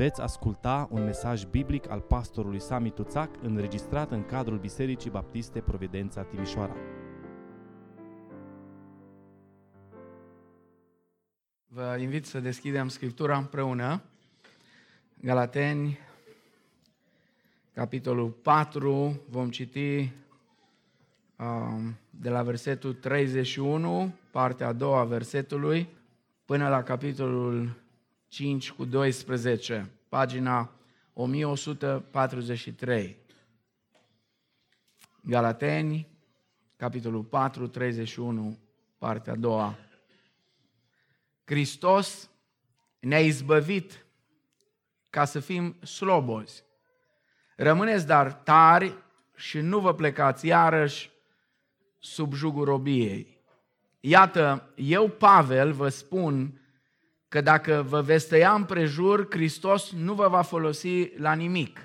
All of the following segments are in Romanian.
Veți asculta un mesaj biblic al pastorului Sami Tuțac înregistrat în cadrul Bisericii Baptiste Providența Timișoara. Vă invit să deschidem Scriptura împreună. Galateni, capitolul 4, vom citi um, de la versetul 31, partea a doua a versetului, până la capitolul 5 cu 12, pagina 1143. Galateni, capitolul 4, 31, partea a doua. Hristos ne-a izbăvit ca să fim slobozi. Rămâneți dar tari și nu vă plecați iarăși sub jugul robiei. Iată, eu, Pavel, vă spun că dacă vă veți tăia împrejur, Hristos nu vă va folosi la nimic.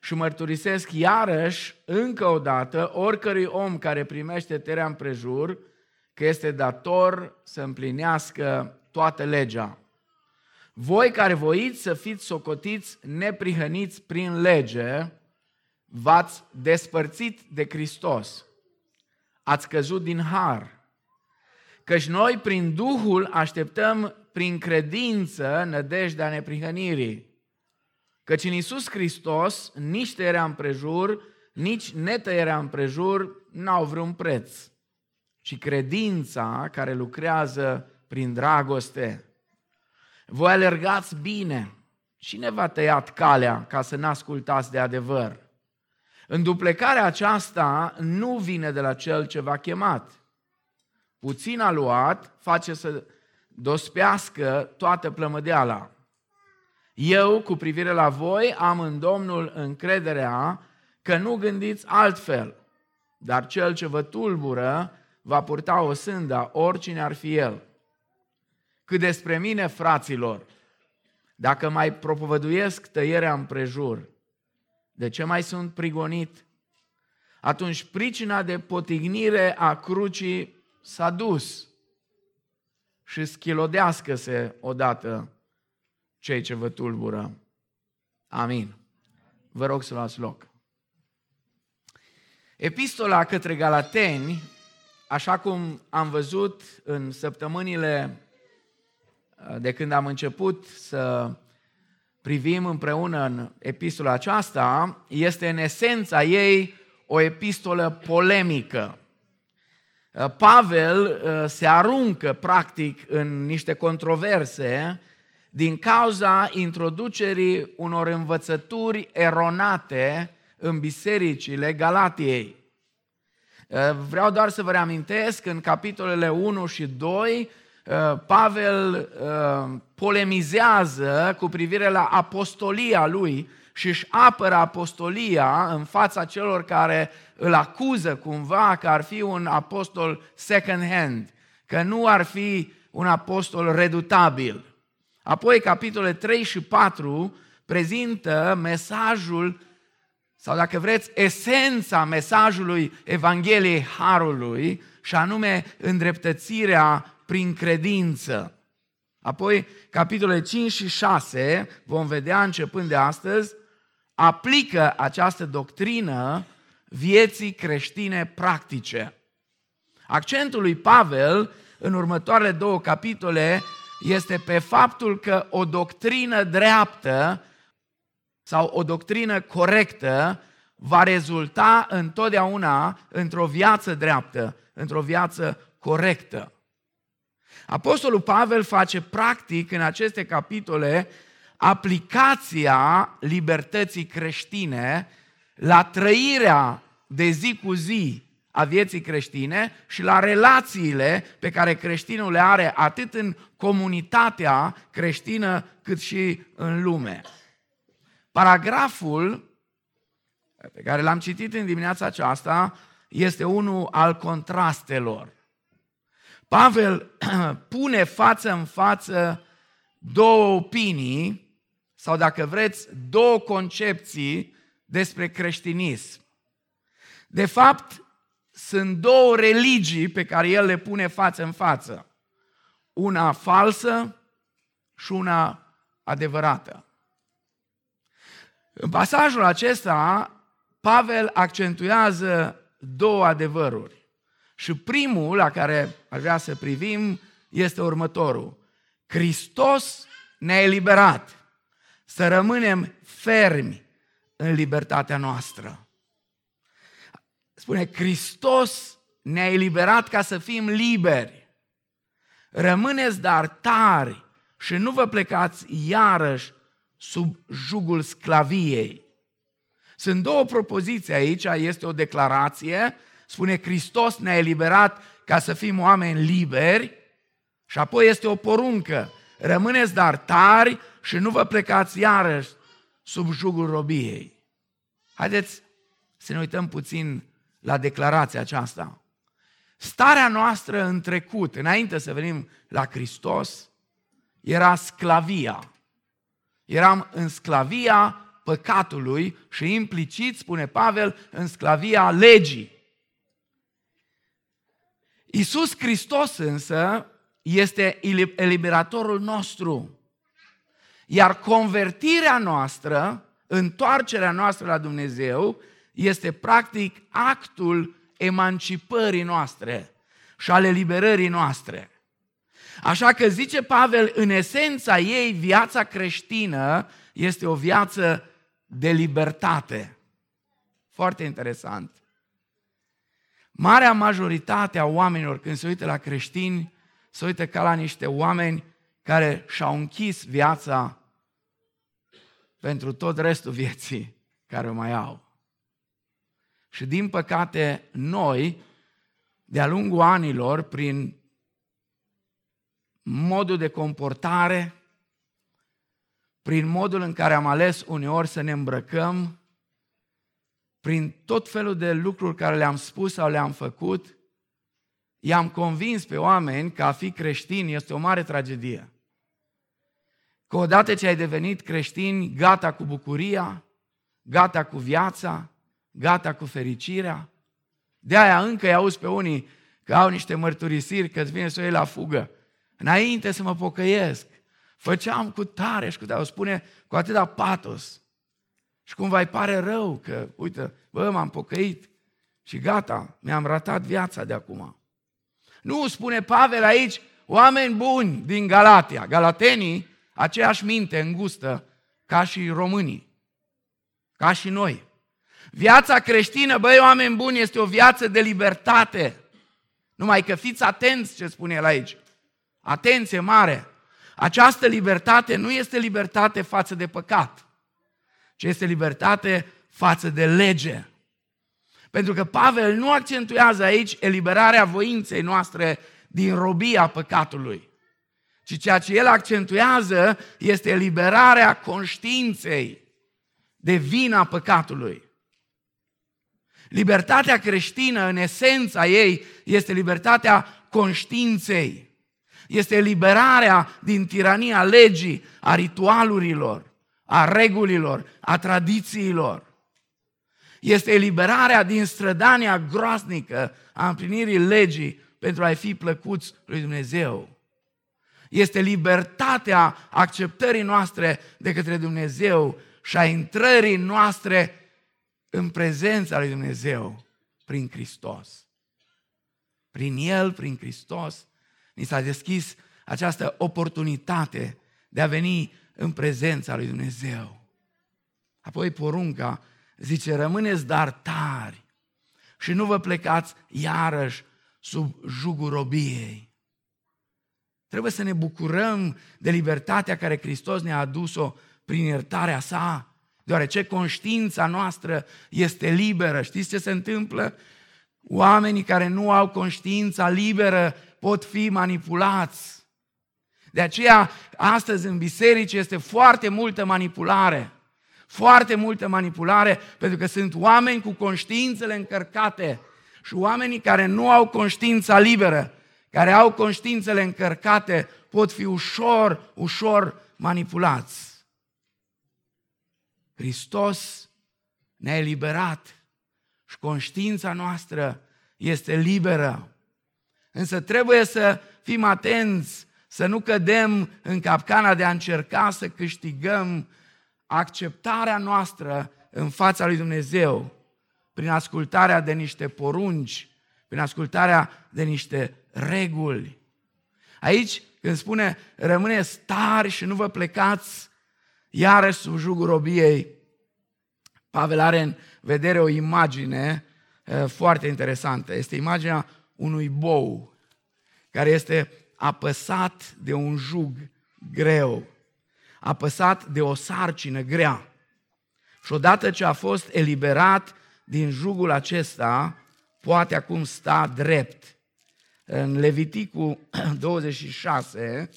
Și mărturisesc iarăși, încă o dată, oricărui om care primește tăierea împrejur, că este dator să împlinească toată legea. Voi care voiți să fiți socotiți neprihăniți prin lege, v-ați despărțit de Hristos. Ați căzut din har. Căci noi, prin Duhul, așteptăm prin credință nădejdea neprihănirii. Căci în Iisus Hristos nici tăierea împrejur, nici netăierea împrejur n-au vreun preț, ci credința care lucrează prin dragoste. Voi alergați bine. Cine v-a tăiat calea ca să n-ascultați de adevăr? Înduplecarea aceasta nu vine de la cel ce v-a chemat. Puțin a luat, face să dospească toată plămădeala. Eu, cu privire la voi, am în Domnul încrederea că nu gândiți altfel, dar cel ce vă tulbură va purta o sânda, oricine ar fi el. Cât despre mine, fraților, dacă mai propovăduiesc tăierea împrejur, de ce mai sunt prigonit? Atunci pricina de potignire a crucii s-a dus și schilodească-se odată cei ce vă tulbură. Amin. Vă rog să luați loc. Epistola către Galateni, așa cum am văzut în săptămânile uh, de când am început să privim împreună în epistola aceasta, este în esența ei o epistolă polemică. Uh, Pavel uh, se aruncă practic în niște controverse din cauza introducerii unor învățături eronate în bisericile Galatiei. Uh, vreau doar să vă reamintesc în capitolele 1 și 2 Pavel polemizează cu privire la apostolia lui și își apără apostolia în fața celor care îl acuză cumva că ar fi un apostol second hand, că nu ar fi un apostol redutabil. Apoi, capitole 3 și 4 prezintă mesajul, sau dacă vreți, esența mesajului Evangheliei Harului, și anume îndreptățirea prin credință. Apoi, capitole 5 și 6, vom vedea începând de astăzi, aplică această doctrină vieții creștine practice. Accentul lui Pavel în următoarele două capitole este pe faptul că o doctrină dreaptă sau o doctrină corectă va rezulta întotdeauna într-o viață dreaptă, într-o viață corectă. Apostolul Pavel face practic în aceste capitole aplicația libertății creștine la trăirea de zi cu zi a vieții creștine și la relațiile pe care creștinul le are atât în comunitatea creștină cât și în lume. Paragraful pe care l-am citit în dimineața aceasta este unul al contrastelor. Pavel pune față în față două opinii sau dacă vreți, două concepții despre creștinism. De fapt, sunt două religii pe care el le pune față în față. Una falsă și una adevărată. În pasajul acesta, Pavel accentuează două adevăruri. Și primul la care aș vrea să privim este următorul. Hristos ne-a eliberat să rămânem fermi în libertatea noastră. Spune, Hristos ne-a eliberat ca să fim liberi. Rămâneți dar tari și nu vă plecați iarăși sub jugul sclaviei. Sunt două propoziții aici, este o declarație, spune Hristos ne-a eliberat ca să fim oameni liberi și apoi este o poruncă, rămâneți dar tari și nu vă plecați iarăși sub jugul robiei. Haideți să ne uităm puțin la declarația aceasta. Starea noastră în trecut, înainte să venim la Hristos, era sclavia. Eram în sclavia păcatului și implicit, spune Pavel, în sclavia legii. Iisus Hristos însă este eliberatorul nostru. Iar convertirea noastră, întoarcerea noastră la Dumnezeu, este practic actul emancipării noastre și ale liberării noastre. Așa că zice Pavel, în esența ei, viața creștină este o viață de libertate. Foarte interesant. Marea majoritate a oamenilor, când se uită la creștini, se uită ca la niște oameni care și-au închis viața pentru tot restul vieții care o mai au. Și din păcate, noi, de-a lungul anilor, prin modul de comportare, prin modul în care am ales uneori să ne îmbrăcăm, prin tot felul de lucruri care le-am spus sau le-am făcut, i-am convins pe oameni că a fi creștin este o mare tragedie. Că odată ce ai devenit creștin, gata cu bucuria, gata cu viața, gata cu fericirea. De aia încă îi auzi pe unii că au niște mărturisiri, că îți vine să o iei la fugă. Înainte să mă pocăiesc, făceam cu tare și cu tare, o spune cu atâta patos. Și cumva îi pare rău că, uite, bă, m-am pocăit și gata, mi-am ratat viața de acum. Nu, spune Pavel aici, oameni buni din Galatia, galatenii, aceeași minte îngustă ca și românii, ca și noi. Viața creștină, băi, oameni buni, este o viață de libertate. Numai că fiți atenți ce spune el aici. Atenție mare! Această libertate nu este libertate față de păcat, ci este libertate față de lege. Pentru că Pavel nu accentuează aici eliberarea voinței noastre din robia păcatului, ci ceea ce el accentuează este eliberarea conștiinței de vina păcatului. Libertatea creștină, în esența ei, este libertatea conștiinței. Este eliberarea din tirania legii, a ritualurilor, a regulilor, a tradițiilor. Este eliberarea din strădania groasnică a împlinirii legii pentru a fi plăcuți lui Dumnezeu. Este libertatea acceptării noastre de către Dumnezeu și a intrării noastre în prezența lui Dumnezeu prin Hristos. Prin El, prin Hristos, ni s-a deschis această oportunitate de a veni în prezența lui Dumnezeu. Apoi porunca zice, rămâneți dar tari și nu vă plecați iarăși sub jugul robiei. Trebuie să ne bucurăm de libertatea care Hristos ne-a adus-o prin iertarea sa, deoarece conștiința noastră este liberă. Știți ce se întâmplă? Oamenii care nu au conștiința liberă pot fi manipulați. De aceea, astăzi în biserici este foarte multă manipulare. Foarte multă manipulare, pentru că sunt oameni cu conștiințele încărcate și oamenii care nu au conștiința liberă, care au conștiințele încărcate, pot fi ușor, ușor manipulați. Hristos ne-a eliberat și conștiința noastră este liberă. Însă trebuie să fim atenți, să nu cădem în capcana de a încerca să câștigăm acceptarea noastră în fața lui Dumnezeu, prin ascultarea de niște porunci, prin ascultarea de niște reguli. Aici, când spune, rămâne stari și nu vă plecați iarăși sub jugul robiei, Pavel are în vedere o imagine uh, foarte interesantă. Este imaginea unui bou care este apăsat de un jug greu, apăsat de o sarcină grea. Și odată ce a fost eliberat din jugul acesta, poate acum sta drept. În Leviticul 26,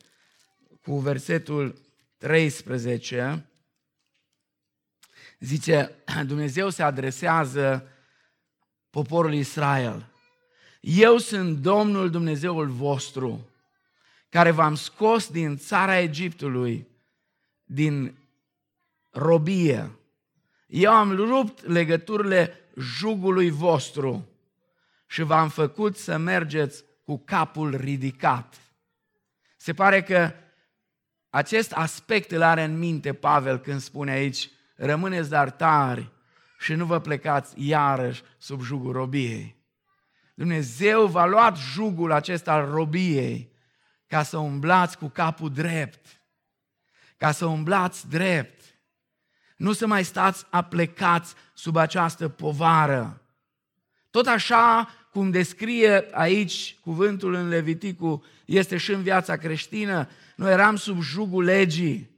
cu versetul 13, zice, Dumnezeu se adresează poporului Israel. Eu sunt Domnul Dumnezeul vostru, care v-am scos din țara Egiptului, din robie. Eu am rupt legăturile jugului vostru și v-am făcut să mergeți cu capul ridicat. Se pare că acest aspect îl are în minte Pavel când spune aici, rămâneți dar tari și nu vă plecați iarăși sub jugul robiei. Dumnezeu v-a luat jugul acesta al robiei ca să umblați cu capul drept, ca să umblați drept, nu să mai stați aplecați sub această povară. Tot așa cum descrie aici cuvântul în Leviticu, este și în viața creștină, noi eram sub jugul legii,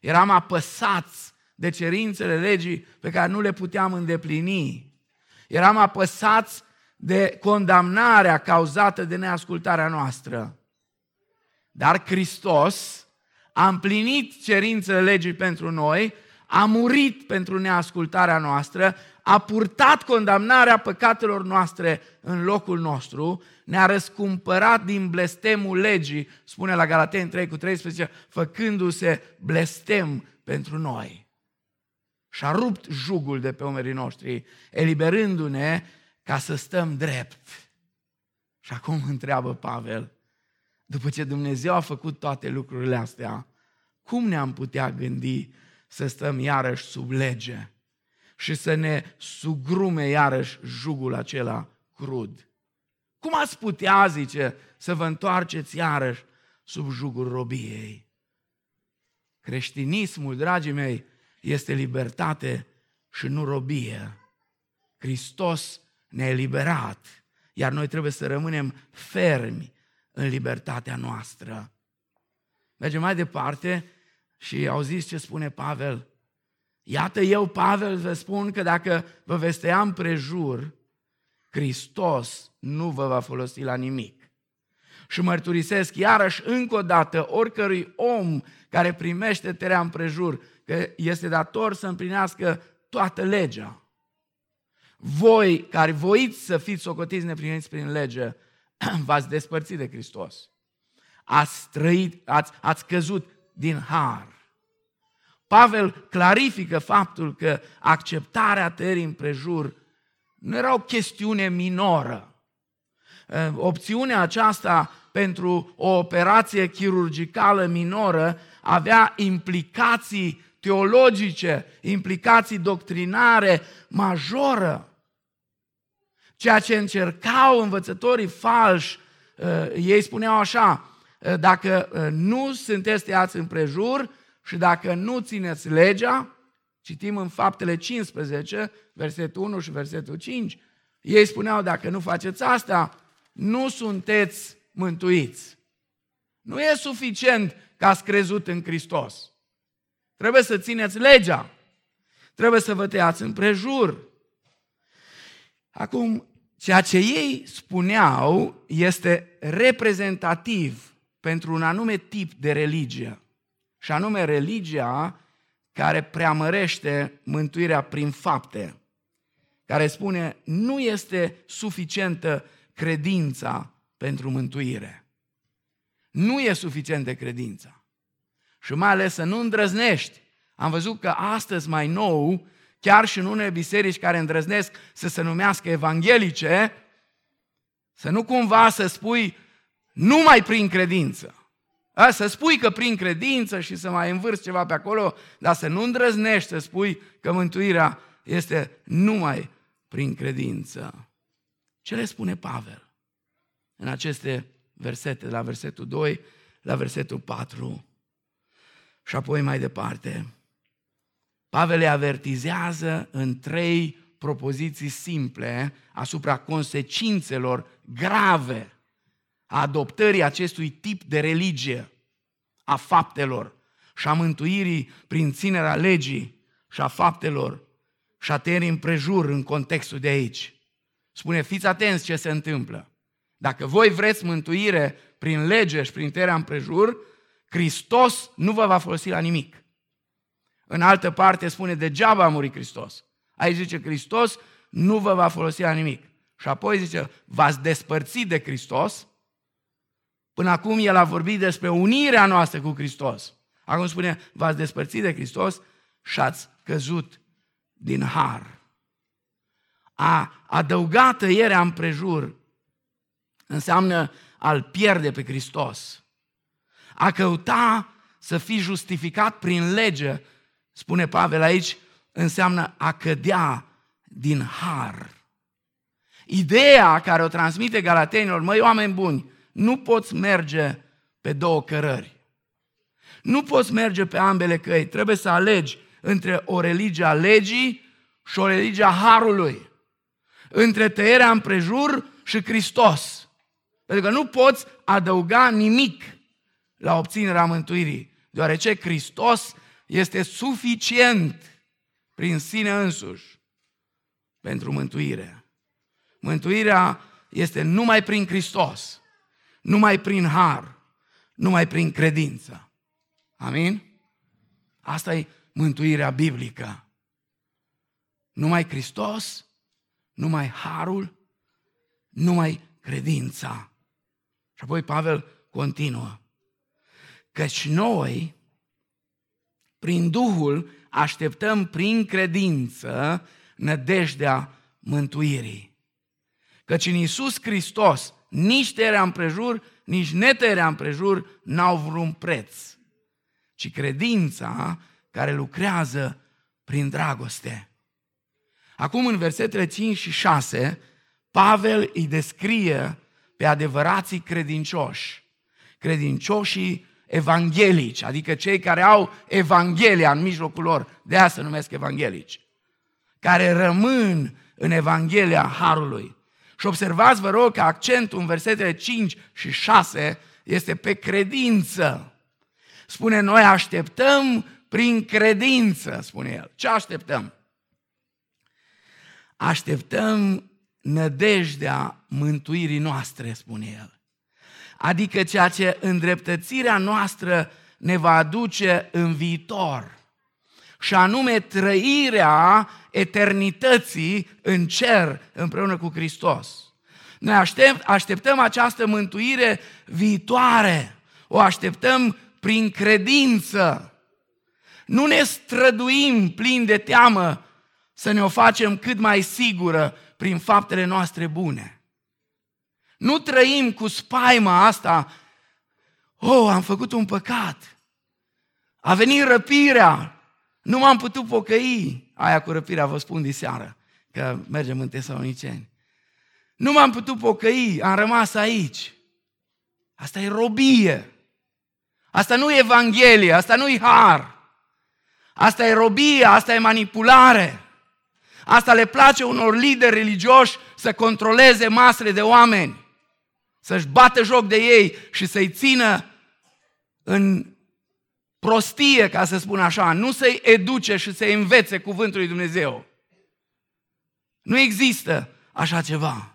eram apăsați de cerințele legii pe care nu le puteam îndeplini. Eram apăsați de condamnarea cauzată de neascultarea noastră. Dar Hristos a împlinit cerințele legii pentru noi, a murit pentru neascultarea noastră, a purtat condamnarea păcatelor noastre în locul nostru, ne-a răscumpărat din blestemul legii, spune la Galateni 3 cu 13, făcându-se blestem pentru noi. Și-a rupt jugul de pe umerii noștri, eliberându-ne ca să stăm drept. Și acum întreabă Pavel, după ce Dumnezeu a făcut toate lucrurile astea, cum ne-am putea gândi să stăm iarăși sub lege și să ne sugrume iarăși jugul acela crud? Cum ați putea, zice, să vă întoarceți iarăși sub jugul robiei? Creștinismul, dragii mei, este libertate și nu robie. Hristos ne-a eliberat, iar noi trebuie să rămânem fermi în libertatea noastră. Mergem mai departe și auziți ce spune Pavel. Iată eu, Pavel, vă spun că dacă vă veți tăia împrejur, Hristos nu vă va folosi la nimic. Și mărturisesc iarăși încă o dată oricărui om care primește tăria împrejur că este dator să împlinească toată legea. Voi care voiți să fiți socotiți neprimiți prin lege, v-ați despărțit de Hristos. Ați trăit, ați, ați căzut din har. Pavel clarifică faptul că acceptarea tării împrejur nu era o chestiune minoră. Opțiunea aceasta pentru o operație chirurgicală minoră avea implicații teologice, implicații doctrinare majoră. Ceea ce încercau învățătorii falși, uh, ei spuneau așa, uh, dacă uh, nu sunteți tăiați împrejur și dacă nu țineți legea, citim în faptele 15, versetul 1 și versetul 5, ei spuneau, dacă nu faceți asta, nu sunteți mântuiți. Nu e suficient că ați crezut în Hristos. Trebuie să țineți legea. Trebuie să vă tăiați împrejur. Acum, ceea ce ei spuneau este reprezentativ pentru un anume tip de religie. Și anume religia care preamărește mântuirea prin fapte. Care spune, nu este suficientă credința pentru mântuire. Nu e suficient de credința. Și mai ales să nu îndrăznești. Am văzut că astăzi mai nou, chiar și în unele biserici care îndrăznesc să se numească evanghelice, să nu cumva să spui numai prin credință. A, să spui că prin credință și să mai învârți ceva pe acolo, dar să nu îndrăznești să spui că mântuirea este numai prin credință. Ce le spune Pavel în aceste versete, la versetul 2, la versetul 4 și apoi mai departe? Pavel le avertizează în trei propoziții simple asupra consecințelor grave a adoptării acestui tip de religie, a faptelor și a mântuirii prin ținerea legii și a faptelor și a tăierii împrejur în contextul de aici. Spune, fiți atenți ce se întâmplă. Dacă voi vreți mântuire prin lege și prin tăierea împrejur, Hristos nu vă va folosi la nimic. În altă parte spune, degeaba a murit Hristos. Aici zice, Hristos nu vă va folosi la nimic. Și apoi zice, v-ați despărțit de Hristos. Până acum el a vorbit despre unirea noastră cu Hristos. Acum spune, v-ați despărțit de Hristos și ați căzut din har. A adăuga tăierea împrejur înseamnă al pierde pe Hristos. A căuta să fii justificat prin lege, spune Pavel aici, înseamnă a cădea din har. Ideea care o transmite galatenilor, măi oameni buni, nu poți merge pe două cărări. Nu poți merge pe ambele căi. Trebuie să alegi între o religie a legii și o religie a harului. Între tăierea împrejur și Hristos. Pentru că nu poți adăuga nimic la obținerea mântuirii, deoarece Hristos este suficient prin sine însuși pentru mântuire. Mântuirea este numai prin Hristos, numai prin har, numai prin credință. Amin? Asta e mântuirea biblică. Numai Hristos, numai harul, numai credința. Și apoi Pavel continuă. Căci noi, prin Duhul, așteptăm prin credință nădejdea mântuirii. Căci în Iisus Hristos nici tăierea împrejur, nici netăierea împrejur n-au vreun preț, ci credința care lucrează prin dragoste. Acum în versetele 5 și 6, Pavel îi descrie pe adevărații credincioși, credincioșii evanghelici, adică cei care au Evanghelia în mijlocul lor, de asta se numesc evanghelici, care rămân în Evanghelia Harului. Și observați, vă rog, că accentul în versetele 5 și 6 este pe credință. Spune, noi așteptăm prin credință, spune el. Ce așteptăm? Așteptăm nădejdea mântuirii noastre, spune el adică ceea ce îndreptățirea noastră ne va aduce în viitor, și anume trăirea eternității în cer împreună cu Hristos. Noi aștept, așteptăm această mântuire viitoare, o așteptăm prin credință. Nu ne străduim plin de teamă să ne o facem cât mai sigură prin faptele noastre bune. Nu trăim cu spaima asta, oh, am făcut un păcat, a venit răpirea, nu m-am putut pocăi. Aia cu răpirea vă spun de seară, că mergem în Tesaloniceni. Nu m-am putut pocăi, am rămas aici. Asta e robie. Asta nu e Evanghelie, asta nu e har. Asta e robie, asta e manipulare. Asta le place unor lideri religioși să controleze masele de oameni să-și bată joc de ei și să-i țină în prostie, ca să spun așa, nu să-i educe și să-i învețe cuvântul lui Dumnezeu. Nu există așa ceva.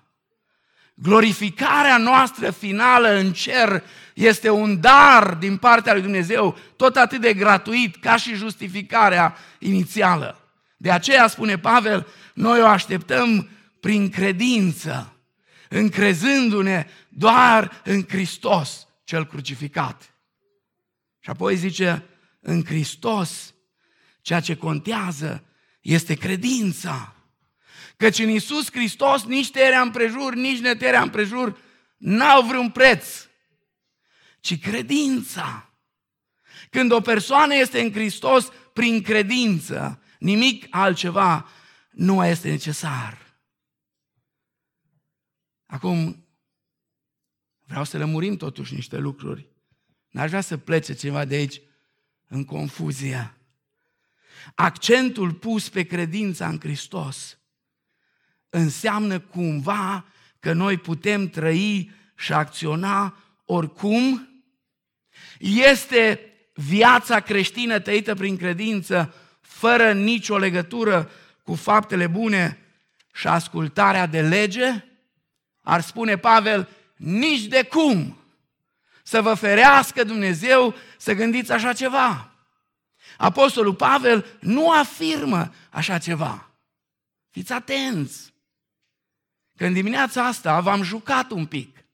Glorificarea noastră finală în cer este un dar din partea lui Dumnezeu, tot atât de gratuit ca și justificarea inițială. De aceea, spune Pavel, noi o așteptăm prin credință încrezându-ne doar în Hristos cel crucificat. Și apoi zice, în Hristos ceea ce contează este credința. Căci în Iisus Hristos nici tăierea împrejur, nici netăierea împrejur n-au vreun preț, ci credința. Când o persoană este în Hristos prin credință, nimic altceva nu mai este necesar. Acum, vreau să lămurim totuși niște lucruri. N-aș vrea să plece ceva de aici în confuzie. Accentul pus pe credința în Hristos înseamnă cumva că noi putem trăi și acționa oricum. Este viața creștină trăită prin credință, fără nicio legătură cu faptele bune și ascultarea de lege? Ar spune Pavel, nici de cum să vă ferească Dumnezeu să gândiți așa ceva. Apostolul Pavel nu afirmă așa ceva. Fiți atenți! Că în dimineața asta v-am jucat un pic.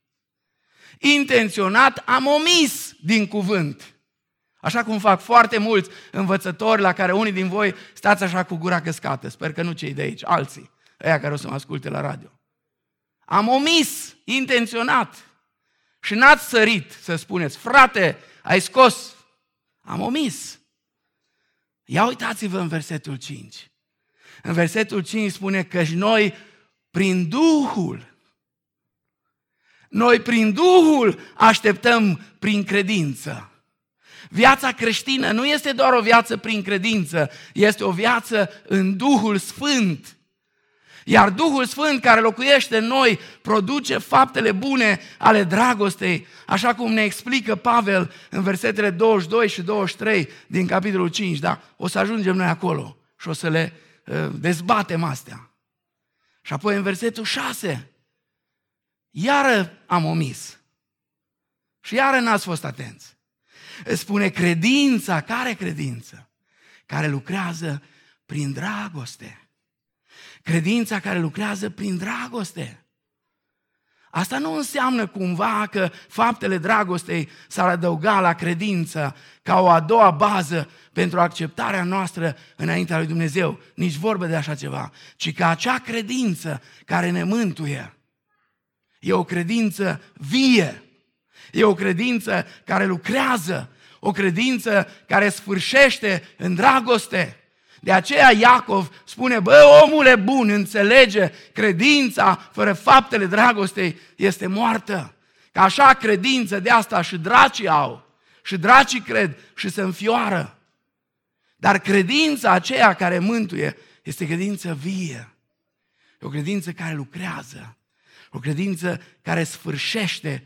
Intenționat am omis din cuvânt. Așa cum fac foarte mulți învățători la care unii din voi stați așa cu gura căscată. Sper că nu cei de aici, alții, ăia care o să mă asculte la radio. Am omis, intenționat. Și n-ați sărit să spuneți, frate, ai scos. Am omis. Ia uitați-vă în versetul 5. În versetul 5 spune că și noi, prin Duhul, noi prin Duhul așteptăm prin credință. Viața creștină nu este doar o viață prin credință, este o viață în Duhul Sfânt. Iar Duhul Sfânt care locuiește în noi produce faptele bune ale dragostei, așa cum ne explică Pavel în versetele 22 și 23 din capitolul 5. Da? O să ajungem noi acolo și o să le uh, dezbatem astea. Și apoi în versetul 6, iară am omis. Și iară n-ați fost atenți. Spune credința, care credință? Care lucrează prin dragoste. Credința care lucrează prin dragoste. Asta nu înseamnă cumva că faptele dragostei s-ar adăuga la credință ca o a doua bază pentru acceptarea noastră înaintea lui Dumnezeu. Nici vorbă de așa ceva, ci că acea credință care ne mântuie e o credință vie, e o credință care lucrează, o credință care sfârșește în dragoste. De aceea Iacov spune, bă, omule bun, înțelege, credința fără faptele dragostei este moartă. Că așa credință de asta și dracii au. Și dracii cred și se înfioară. Dar credința aceea care mântuie este credință vie. E o credință care lucrează. O credință care sfârșește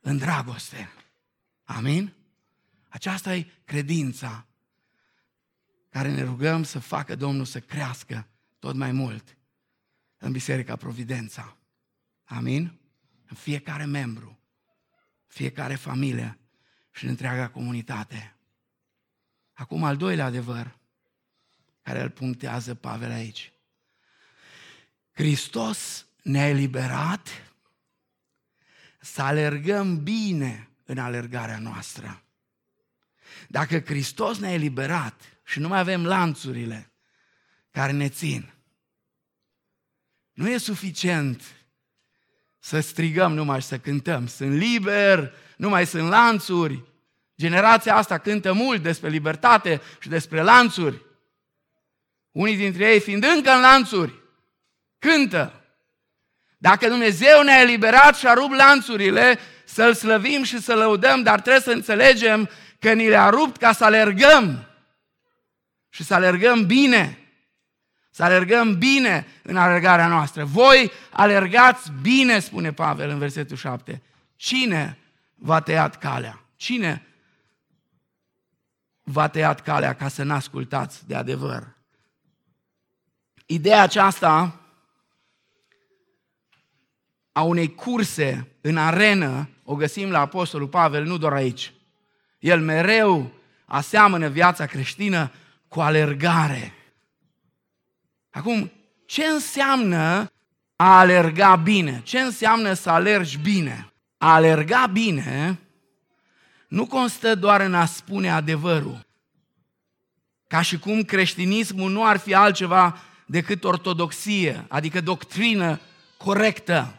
în dragoste. Amin? Aceasta e credința care ne rugăm să facă Domnul să crească tot mai mult în Biserica Providența. Amin? În fiecare membru, fiecare familie și în întreaga comunitate. Acum al doilea adevăr care îl punctează Pavel aici. Hristos ne-a eliberat să alergăm bine în alergarea noastră. Dacă Hristos ne-a eliberat și nu mai avem lanțurile care ne țin, nu e suficient să strigăm numai și să cântăm. Sunt liber, nu mai sunt lanțuri. Generația asta cântă mult despre libertate și despre lanțuri. Unii dintre ei fiind încă în lanțuri, cântă. Dacă Dumnezeu ne-a eliberat și a rupt lanțurile, să-L slăvim și să lăudăm, dar trebuie să înțelegem că ni le-a rupt ca să alergăm și să alergăm bine. Să alergăm bine în alergarea noastră. Voi alergați bine, spune Pavel în versetul 7. Cine v-a tăiat calea? Cine v-a tăiat calea ca să n-ascultați de adevăr? Ideea aceasta a unei curse în arenă o găsim la Apostolul Pavel, nu doar aici. El mereu aseamănă viața creștină cu alergare. Acum, ce înseamnă a alerga bine? Ce înseamnă să alergi bine? A alerga bine nu constă doar în a spune adevărul. Ca și cum creștinismul nu ar fi altceva decât ortodoxie, adică doctrină corectă.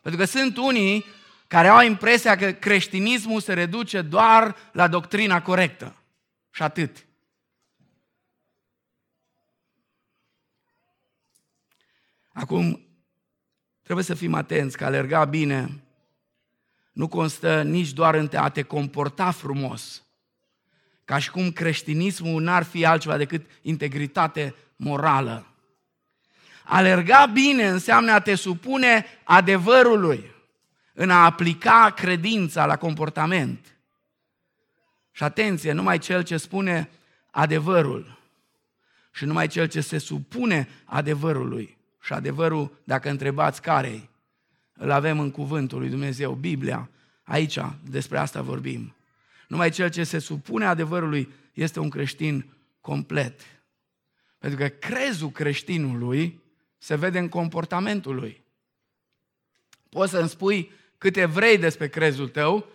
Pentru că sunt unii care au impresia că creștinismul se reduce doar la doctrina corectă. Și atât. Acum, trebuie să fim atenți că alerga bine nu constă nici doar în a te comporta frumos, ca și cum creștinismul n-ar fi altceva decât integritate morală. Alerga bine înseamnă a te supune adevărului, în a aplica credința la comportament. Și atenție, numai cel ce spune adevărul și numai cel ce se supune adevărului. Și adevărul, dacă întrebați care îl avem în cuvântul lui Dumnezeu, Biblia, aici despre asta vorbim. Numai cel ce se supune adevărului este un creștin complet. Pentru că crezul creștinului se vede în comportamentul lui. Poți să-mi spui câte vrei despre crezul tău,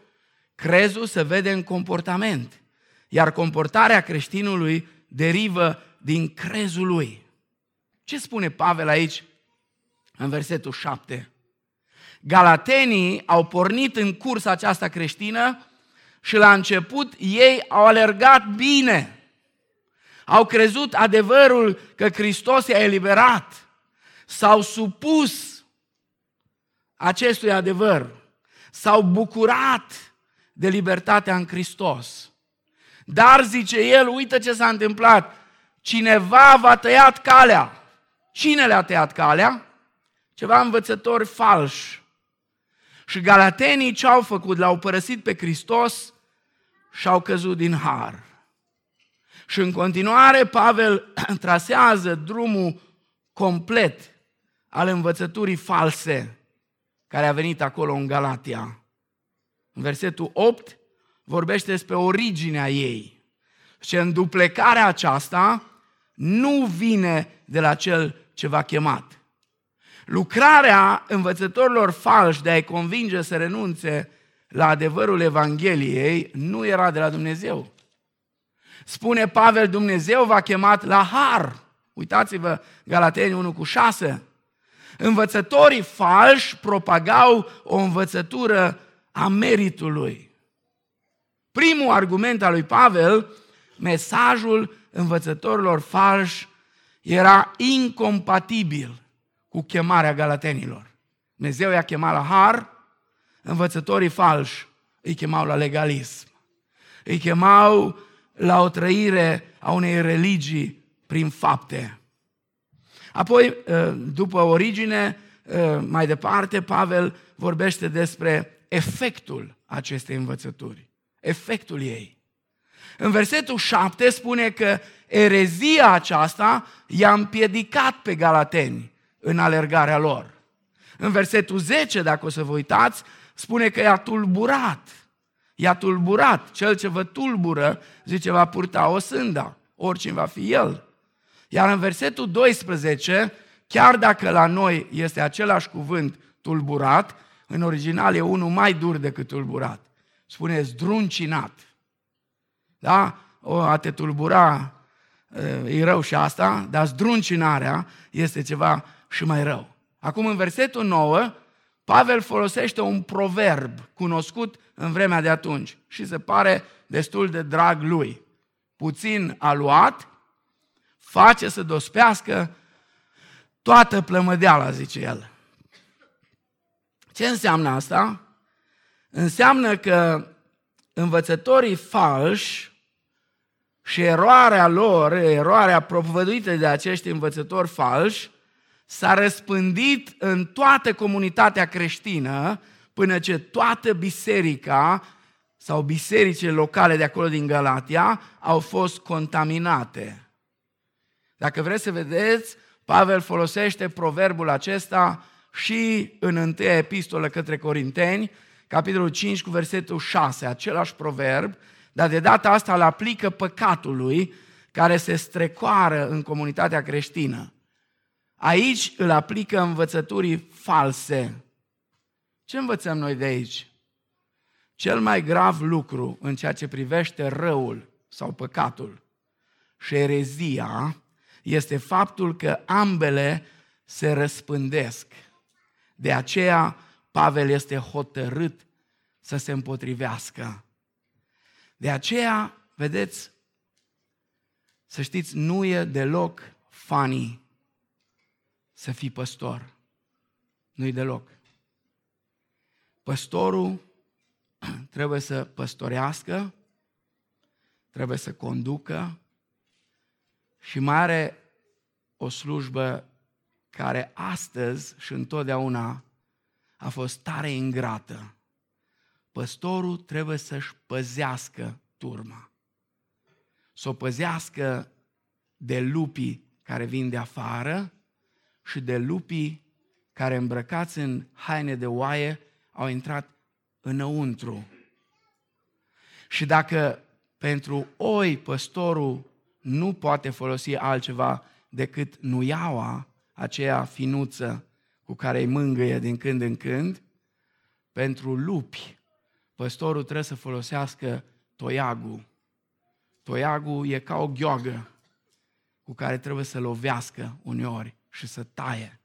crezul se vede în comportament. Iar comportarea creștinului derivă din crezul lui. Ce spune Pavel aici în versetul 7? Galatenii au pornit în cursa aceasta creștină și la început ei au alergat bine. Au crezut adevărul că Hristos i-a eliberat. S-au supus acestui adevăr. S-au bucurat de libertatea în Hristos. Dar, zice el, uită ce s-a întâmplat. Cineva v-a tăiat calea. Cine le-a tăiat calea? Ceva învățători falși și galatenii ce au făcut? L-au părăsit pe Hristos și au căzut din har. Și în continuare Pavel trasează drumul complet al învățăturii false care a venit acolo în Galatia. În versetul 8 vorbește despre originea ei. Și în duplecarea aceasta nu vine de la cel ce v-a chemat. Lucrarea învățătorilor falși de a-i convinge să renunțe la adevărul Evangheliei nu era de la Dumnezeu. Spune Pavel, Dumnezeu v-a chemat la har. Uitați-vă, Galateni 1 cu 6. Învățătorii falși propagau o învățătură a meritului. Primul argument al lui Pavel, mesajul învățătorilor falși era incompatibil cu chemarea galatenilor. Dumnezeu i-a chemat la har, învățătorii falși îi chemau la legalism. Îi chemau la o trăire a unei religii prin fapte. Apoi, ă, după origine, ă, mai departe, Pavel vorbește despre efectul acestei învățături. Efectul ei. În versetul 7 spune că erezia aceasta i-a împiedicat pe galateni în alergarea lor. În versetul 10, dacă o să vă uitați, spune că i-a tulburat. I-a tulburat. Cel ce vă tulbură, zice, va purta o sânda. Oricine va fi el. Iar în versetul 12, chiar dacă la noi este același cuvânt tulburat, în original e unul mai dur decât tulburat. Spune zdruncinat. Da? O, a te tulbura e rău și asta, dar zdruncinarea este ceva și mai rău. Acum, în versetul 9, Pavel folosește un proverb cunoscut în vremea de atunci și se pare destul de drag lui. Puțin a luat, face să dospească toată plămădeala, zice el. Ce înseamnă asta? Înseamnă că învățătorii falși și eroarea lor, eroarea propovăduită de acești învățători falși, s-a răspândit în toată comunitatea creștină până ce toată biserica sau bisericile locale de acolo din Galatia au fost contaminate. Dacă vreți să vedeți, Pavel folosește proverbul acesta și în întâia epistolă către Corinteni, capitolul 5 cu versetul 6, același proverb, dar de data asta îl aplică păcatului care se strecoară în comunitatea creștină. Aici îl aplică învățăturii false. Ce învățăm noi de aici? Cel mai grav lucru în ceea ce privește răul sau păcatul și erezia este faptul că ambele se răspândesc. De aceea Pavel este hotărât să se împotrivească. De aceea, vedeți, să știți, nu e deloc funny să fii păstor. Nu-i deloc. Păstorul trebuie să păstorească, trebuie să conducă și mai are o slujbă care astăzi și întotdeauna a fost tare ingrată. Păstorul trebuie să-și păzească turma. Să o păzească de lupii care vin de afară și de lupii care îmbrăcați în haine de oaie au intrat înăuntru. Și dacă pentru oi păstorul nu poate folosi altceva decât nuiaua, aceea finuță cu care îi mângâie din când în când, pentru lupi, păstorul trebuie să folosească toiagul. Toiagul e ca o gheoagă cu care trebuie să lovească uneori și să taie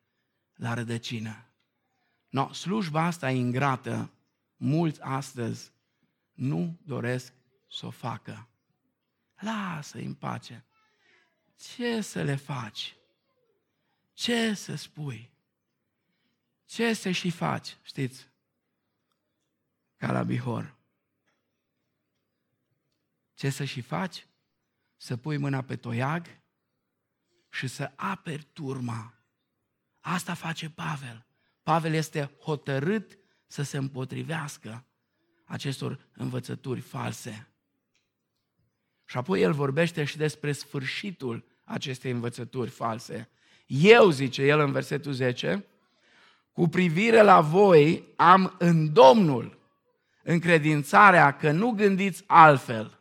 la rădăcină. No, slujba asta ingrată, mulți astăzi nu doresc să o facă. Lasă-i în pace. Ce să le faci? Ce să spui? Ce să și faci? Știți? Ca la Bihor. Ce să și faci? Să pui mâna pe toiag și să aperi turma. Asta face Pavel. Pavel este hotărât să se împotrivească acestor învățături false. Și apoi el vorbește și despre sfârșitul acestei învățături false. Eu, zice el în versetul 10, cu privire la voi am în Domnul încredințarea că nu gândiți altfel,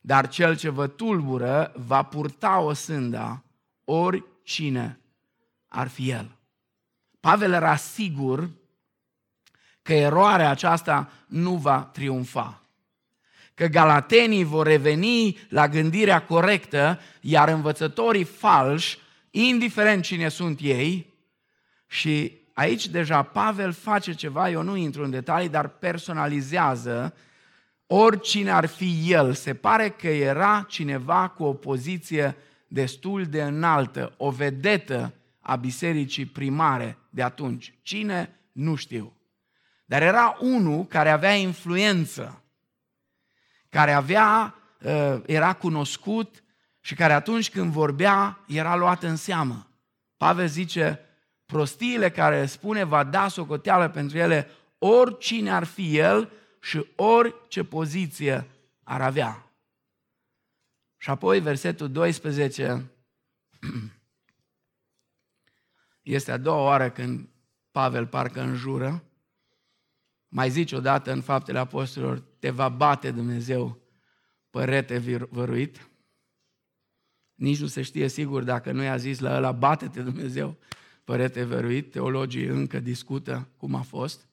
dar cel ce vă tulbură va purta o sânda, oricine ar fi el. Pavel era sigur că eroarea aceasta nu va triumfa. Că galatenii vor reveni la gândirea corectă, iar învățătorii falși, indiferent cine sunt ei, și aici deja Pavel face ceva, eu nu intru în detalii, dar personalizează oricine ar fi el. Se pare că era cineva cu o poziție destul de înaltă, o vedetă a bisericii primare de atunci. Cine? Nu știu. Dar era unul care avea influență, care avea, uh, era cunoscut și care atunci când vorbea era luat în seamă. Pavel zice, prostiile care spune va da socoteală pentru ele oricine ar fi el și orice poziție ar avea. Și apoi versetul 12 este a doua oară când Pavel parcă înjură. Mai zice odată în Faptele Apostolilor, te va bate Dumnezeu părete văruit. Nici nu se știe sigur dacă nu i-a zis la ăla, bate-te Dumnezeu părete văruit. Teologii încă discută cum a fost.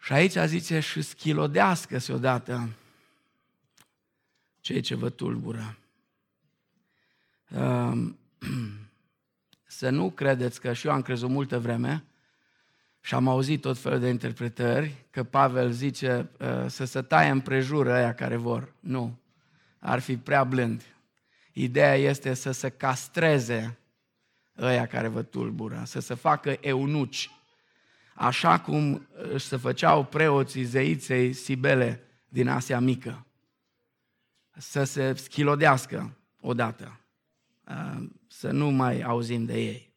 Și aici zice și schilodească-se odată cei ce vă tulbură. Um, să nu credeți că și eu am crezut multă vreme și am auzit tot felul de interpretări că Pavel zice uh, să se taie împrejur aia care vor. Nu, ar fi prea blând. Ideea este să se castreze ăia care vă tulbură, să se facă eunuci, așa cum se făceau preoții zeiței Sibele din Asia Mică. Să se schilodească odată, uh, să nu mai auzim de ei.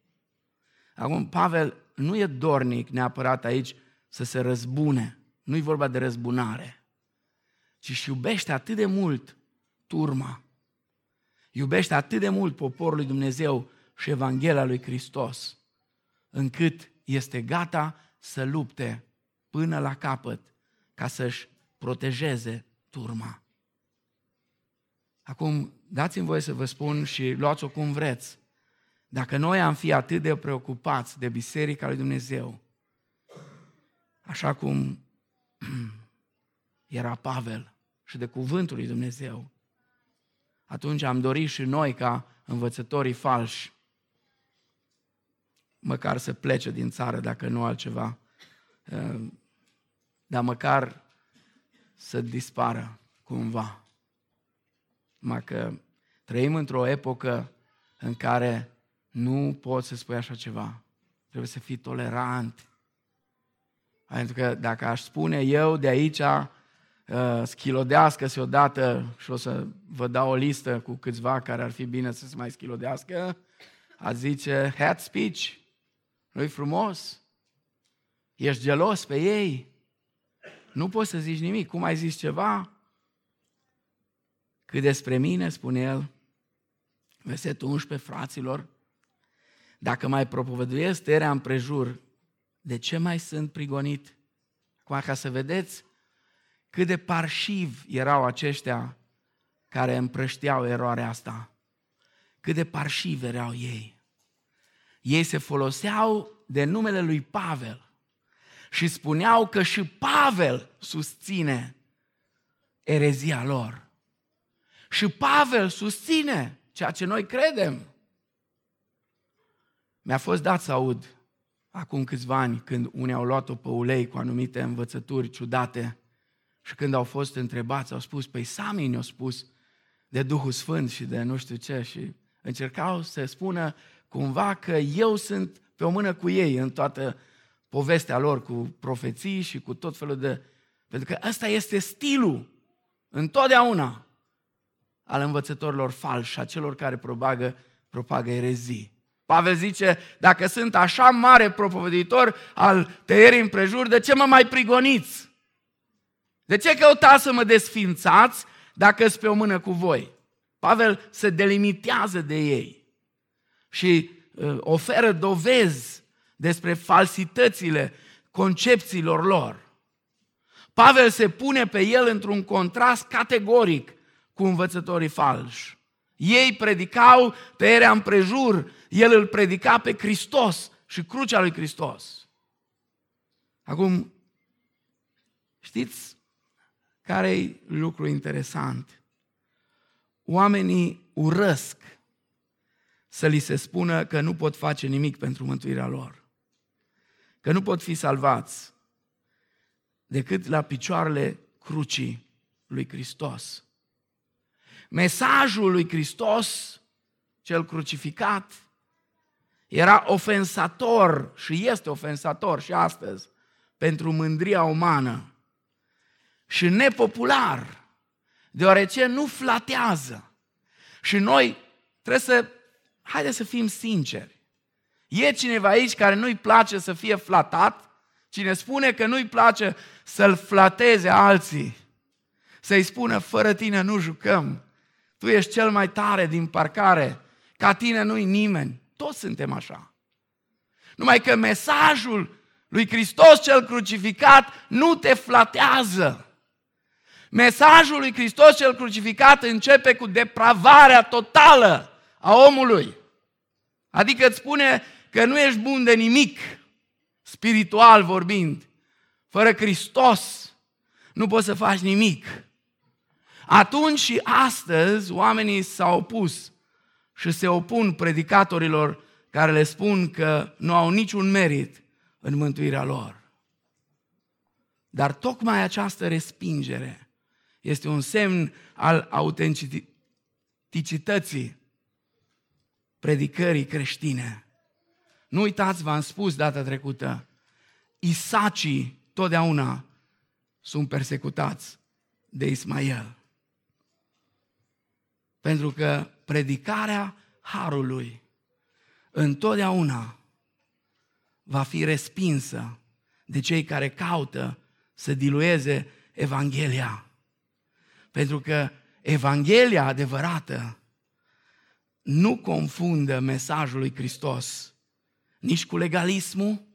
Acum, Pavel nu e dornic neapărat aici să se răzbune. Nu-i vorba de răzbunare, ci și iubește atât de mult turma. Iubește atât de mult poporul lui Dumnezeu și Evanghelia lui Hristos, încât este gata să lupte până la capăt ca să-și protejeze turma. Acum, dați-mi voie să vă spun și luați-o cum vreți. Dacă noi am fi atât de preocupați de Biserica lui Dumnezeu, așa cum era Pavel și de cuvântul lui Dumnezeu, atunci am dorit și noi ca învățătorii falși măcar să plece din țară, dacă nu altceva. Ehm, dar măcar să dispară cumva. Numai că trăim într-o epocă în care nu poți să spui așa ceva. Trebuie să fii tolerant. Pentru că dacă aș spune eu de aici, uh, schilodească-se odată și o să vă dau o listă cu câțiva care ar fi bine să se mai schilodească, a zice, head speech, nu-i frumos? Ești gelos pe ei? Nu poți să zici nimic. Cum ai zis ceva? Cât despre mine, spune el, versetul 11, fraților, dacă mai propovăduiesc tăierea împrejur, de ce mai sunt prigonit? Acum, ca să vedeți cât de parșiv erau aceștia care împrășteau eroarea asta. Cât de parșiv erau ei. Ei se foloseau de numele lui Pavel și spuneau că și Pavel susține erezia lor. Și Pavel susține ceea ce noi credem. Mi-a fost dat să aud acum câțiva ani când unii au luat-o pe ulei cu anumite învățături ciudate și când au fost întrebați, au spus, păi Sami ne-a spus de Duhul Sfânt și de nu știu ce și încercau să spună cumva că eu sunt pe o mână cu ei în toată povestea lor cu profeții și cu tot felul de... Pentru că ăsta este stilul întotdeauna al învățătorilor falși, a celor care propagă, propagă erezii. Pavel zice, dacă sunt așa mare propovăditor al tăierii împrejur, de ce mă mai prigoniți? De ce căutați să mă desfințați dacă sunt pe o mână cu voi? Pavel se delimitează de ei și uh, oferă dovezi despre falsitățile concepțiilor lor. Pavel se pune pe el într-un contrast categoric cu învățătorii falși. Ei predicau tăierea împrejur, el îl predica pe Hristos și crucea lui Hristos. Acum, știți care e lucru interesant? Oamenii urăsc să li se spună că nu pot face nimic pentru mântuirea lor. Că nu pot fi salvați decât la picioarele crucii lui Hristos. Mesajul lui Hristos, cel crucificat, era ofensator și este ofensator și astăzi pentru mândria umană și nepopular, deoarece nu flatează. Și noi trebuie să, haide să fim sinceri, E cineva aici care nu-i place să fie flatat? Cine spune că nu-i place să-l flateze alții, să-i spună, fără tine nu jucăm, tu ești cel mai tare din parcare, ca tine nu-i nimeni. Toți suntem așa. Numai că mesajul lui Hristos cel crucificat nu te flatează. Mesajul lui Hristos cel crucificat începe cu depravarea totală a omului. Adică îți spune că nu ești bun de nimic, spiritual vorbind. Fără Hristos nu poți să faci nimic. Atunci și astăzi oamenii s-au opus și se opun predicatorilor care le spun că nu au niciun merit în mântuirea lor. Dar tocmai această respingere este un semn al autenticității predicării creștine. Nu uitați, v-am spus data trecută, Isacii totdeauna sunt persecutați de Ismael. Pentru că predicarea Harului întotdeauna va fi respinsă de cei care caută să dilueze Evanghelia. Pentru că Evanghelia adevărată nu confundă mesajul lui Hristos nici cu legalismul,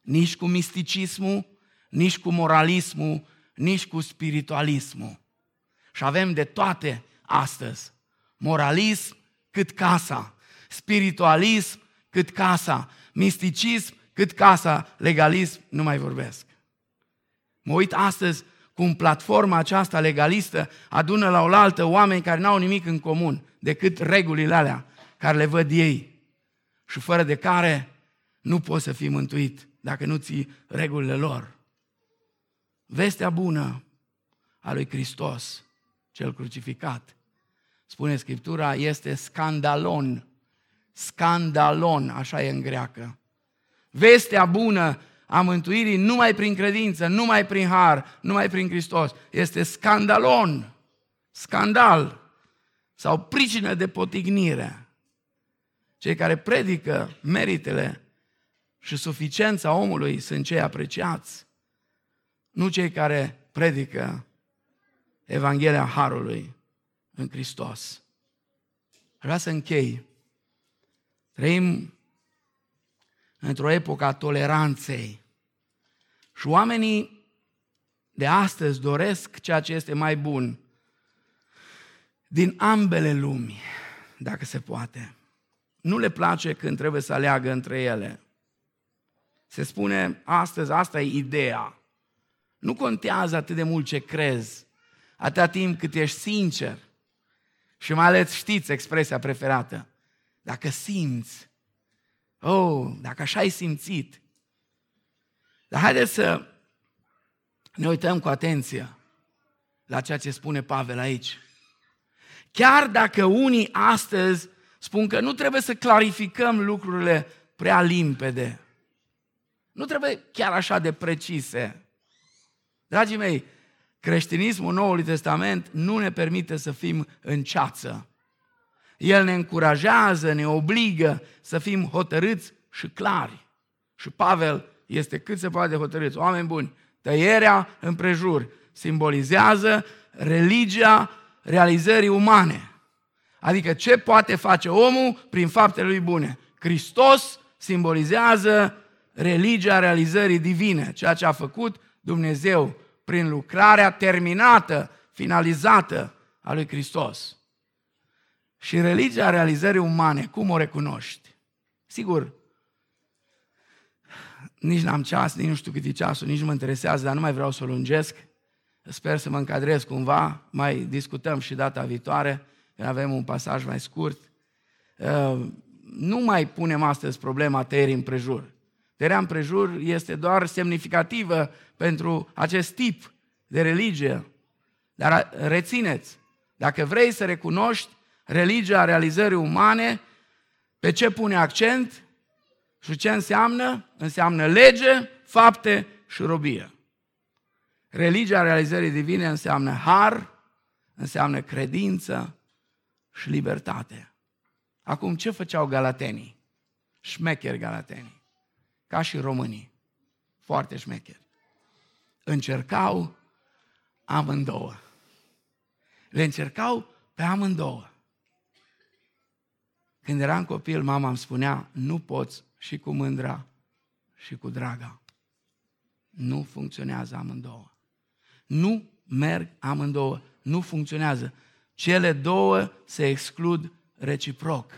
nici cu misticismul, nici cu moralismul, nici cu spiritualismul. Și avem de toate astăzi. Moralism cât casa, spiritualism cât casa, misticism cât casa, legalism nu mai vorbesc. Mă uit astăzi cum platforma aceasta legalistă adună la oaltă oameni care n-au nimic în comun decât regulile alea care le văd ei și fără de care nu poți să fii mântuit dacă nu ții regulile lor. vestea bună a lui Hristos, cel crucificat. Spune Scriptura, este scandalon. Scandalon, așa e în greacă. Vestea bună a mântuirii numai prin credință, numai prin har, numai prin Hristos. Este scandalon, scandal sau pricină de potignire. Cei care predică meritele și suficiența omului sunt cei apreciați, nu cei care predică Evanghelia Harului în Hristos. Vreau să închei. Trăim într-o epocă a toleranței. Și oamenii de astăzi doresc ceea ce este mai bun din ambele lumi, dacă se poate. Nu le place când trebuie să aleagă între ele. Se spune astăzi, asta e ideea. Nu contează atât de mult ce crezi, atâta timp cât ești sincer. Și mai ales știți expresia preferată. Dacă simți, oh, dacă așa ai simțit. Dar haideți să ne uităm cu atenție la ceea ce spune Pavel aici. Chiar dacă unii astăzi spun că nu trebuie să clarificăm lucrurile prea limpede, nu trebuie chiar așa de precise. Dragii mei, creștinismul Noului Testament nu ne permite să fim în ceață. El ne încurajează, ne obligă să fim hotărâți și clari. Și Pavel este cât se poate hotărât. Oameni buni, tăierea împrejur simbolizează religia realizării umane. Adică ce poate face omul prin faptele lui bune. Hristos simbolizează religia realizării divine, ceea ce a făcut Dumnezeu prin lucrarea terminată, finalizată a lui Hristos. Și religia realizării umane, cum o recunoști? Sigur, nici n-am ceas, nici nu știu cât e ceasul, nici nu mă interesează, dar nu mai vreau să o lungesc. Sper să mă încadrez cumva, mai discutăm și data viitoare, când avem un pasaj mai scurt. Uh, nu mai punem astăzi problema tăierii împrejur. Tăierea împrejur este doar semnificativă pentru acest tip de religie. Dar rețineți, dacă vrei să recunoști religia realizării umane, pe ce pune accent și ce înseamnă? Înseamnă lege, fapte și robie. Religia realizării divine înseamnă har, înseamnă credință și libertate. Acum, ce făceau galatenii? Șmecheri galatenii ca și românii. Foarte șmecheri. Încercau amândouă. Le încercau pe amândouă. Când eram copil, mama îmi spunea, nu poți și cu mândra și cu draga. Nu funcționează amândouă. Nu merg amândouă. Nu funcționează. Cele două se exclud reciproc.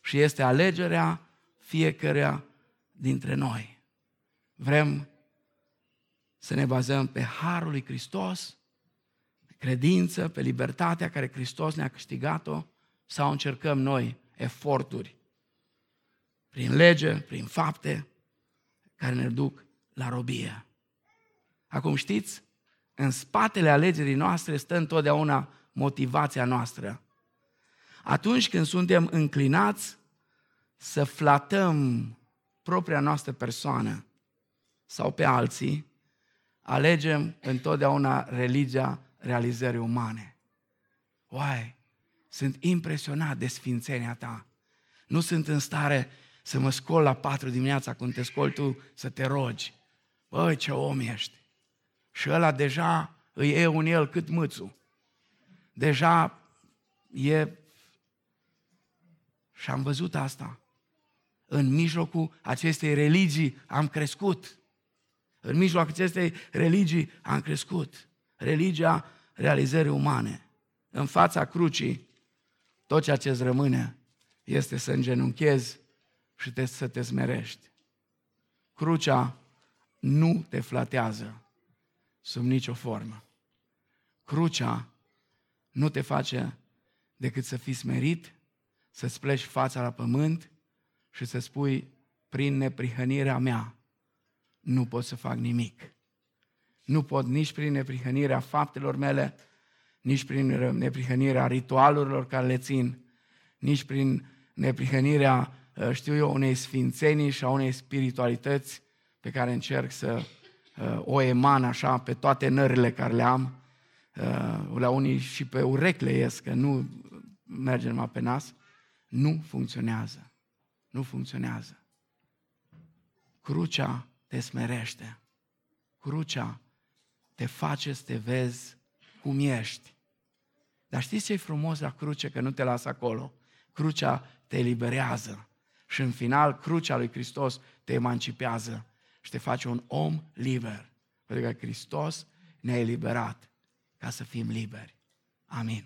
Și este alegerea fiecăruia dintre noi. Vrem să ne bazăm pe Harul lui Hristos, pe credință, pe libertatea care Hristos ne-a câștigat-o, sau încercăm noi eforturi prin lege, prin fapte, care ne duc la robie. Acum știți, în spatele alegerii noastre stă întotdeauna motivația noastră. Atunci când suntem înclinați să flatăm propria noastră persoană sau pe alții, alegem întotdeauna religia realizării umane. Oai, sunt impresionat de sfințenia ta. Nu sunt în stare să mă scol la patru dimineața când te scol tu să te rogi. Băi, ce om ești! Și ăla deja îi e un el cât mâțul. Deja e... Și am văzut asta în mijlocul acestei religii am crescut. În mijlocul acestei religii am crescut. Religia realizării umane. În fața crucii, tot ceea ce îți rămâne este să îngenunchezi și te, să te smerești. Crucea nu te flatează sub nicio formă. Crucea nu te face decât să fii smerit, să-ți pleci fața la pământ și să spui, prin neprihănirea mea, nu pot să fac nimic. Nu pot nici prin neprihănirea faptelor mele, nici prin neprihănirea ritualurilor care le țin, nici prin neprihănirea, uh, știu eu, unei sfințenii și a unei spiritualități pe care încerc să uh, o eman așa pe toate nările care le am. Uh, la unii și pe urecle ies, că nu merge numai pe nas. Nu funcționează. Nu funcționează. Crucea te smerește. Crucea te face să te vezi cum ești. Dar știți ce e frumos la cruce? Că nu te lasă acolo. Crucea te eliberează. Și în final, crucea lui Hristos te emancipează și te face un om liber. Pentru că Hristos ne-a eliberat ca să fim liberi. Amin.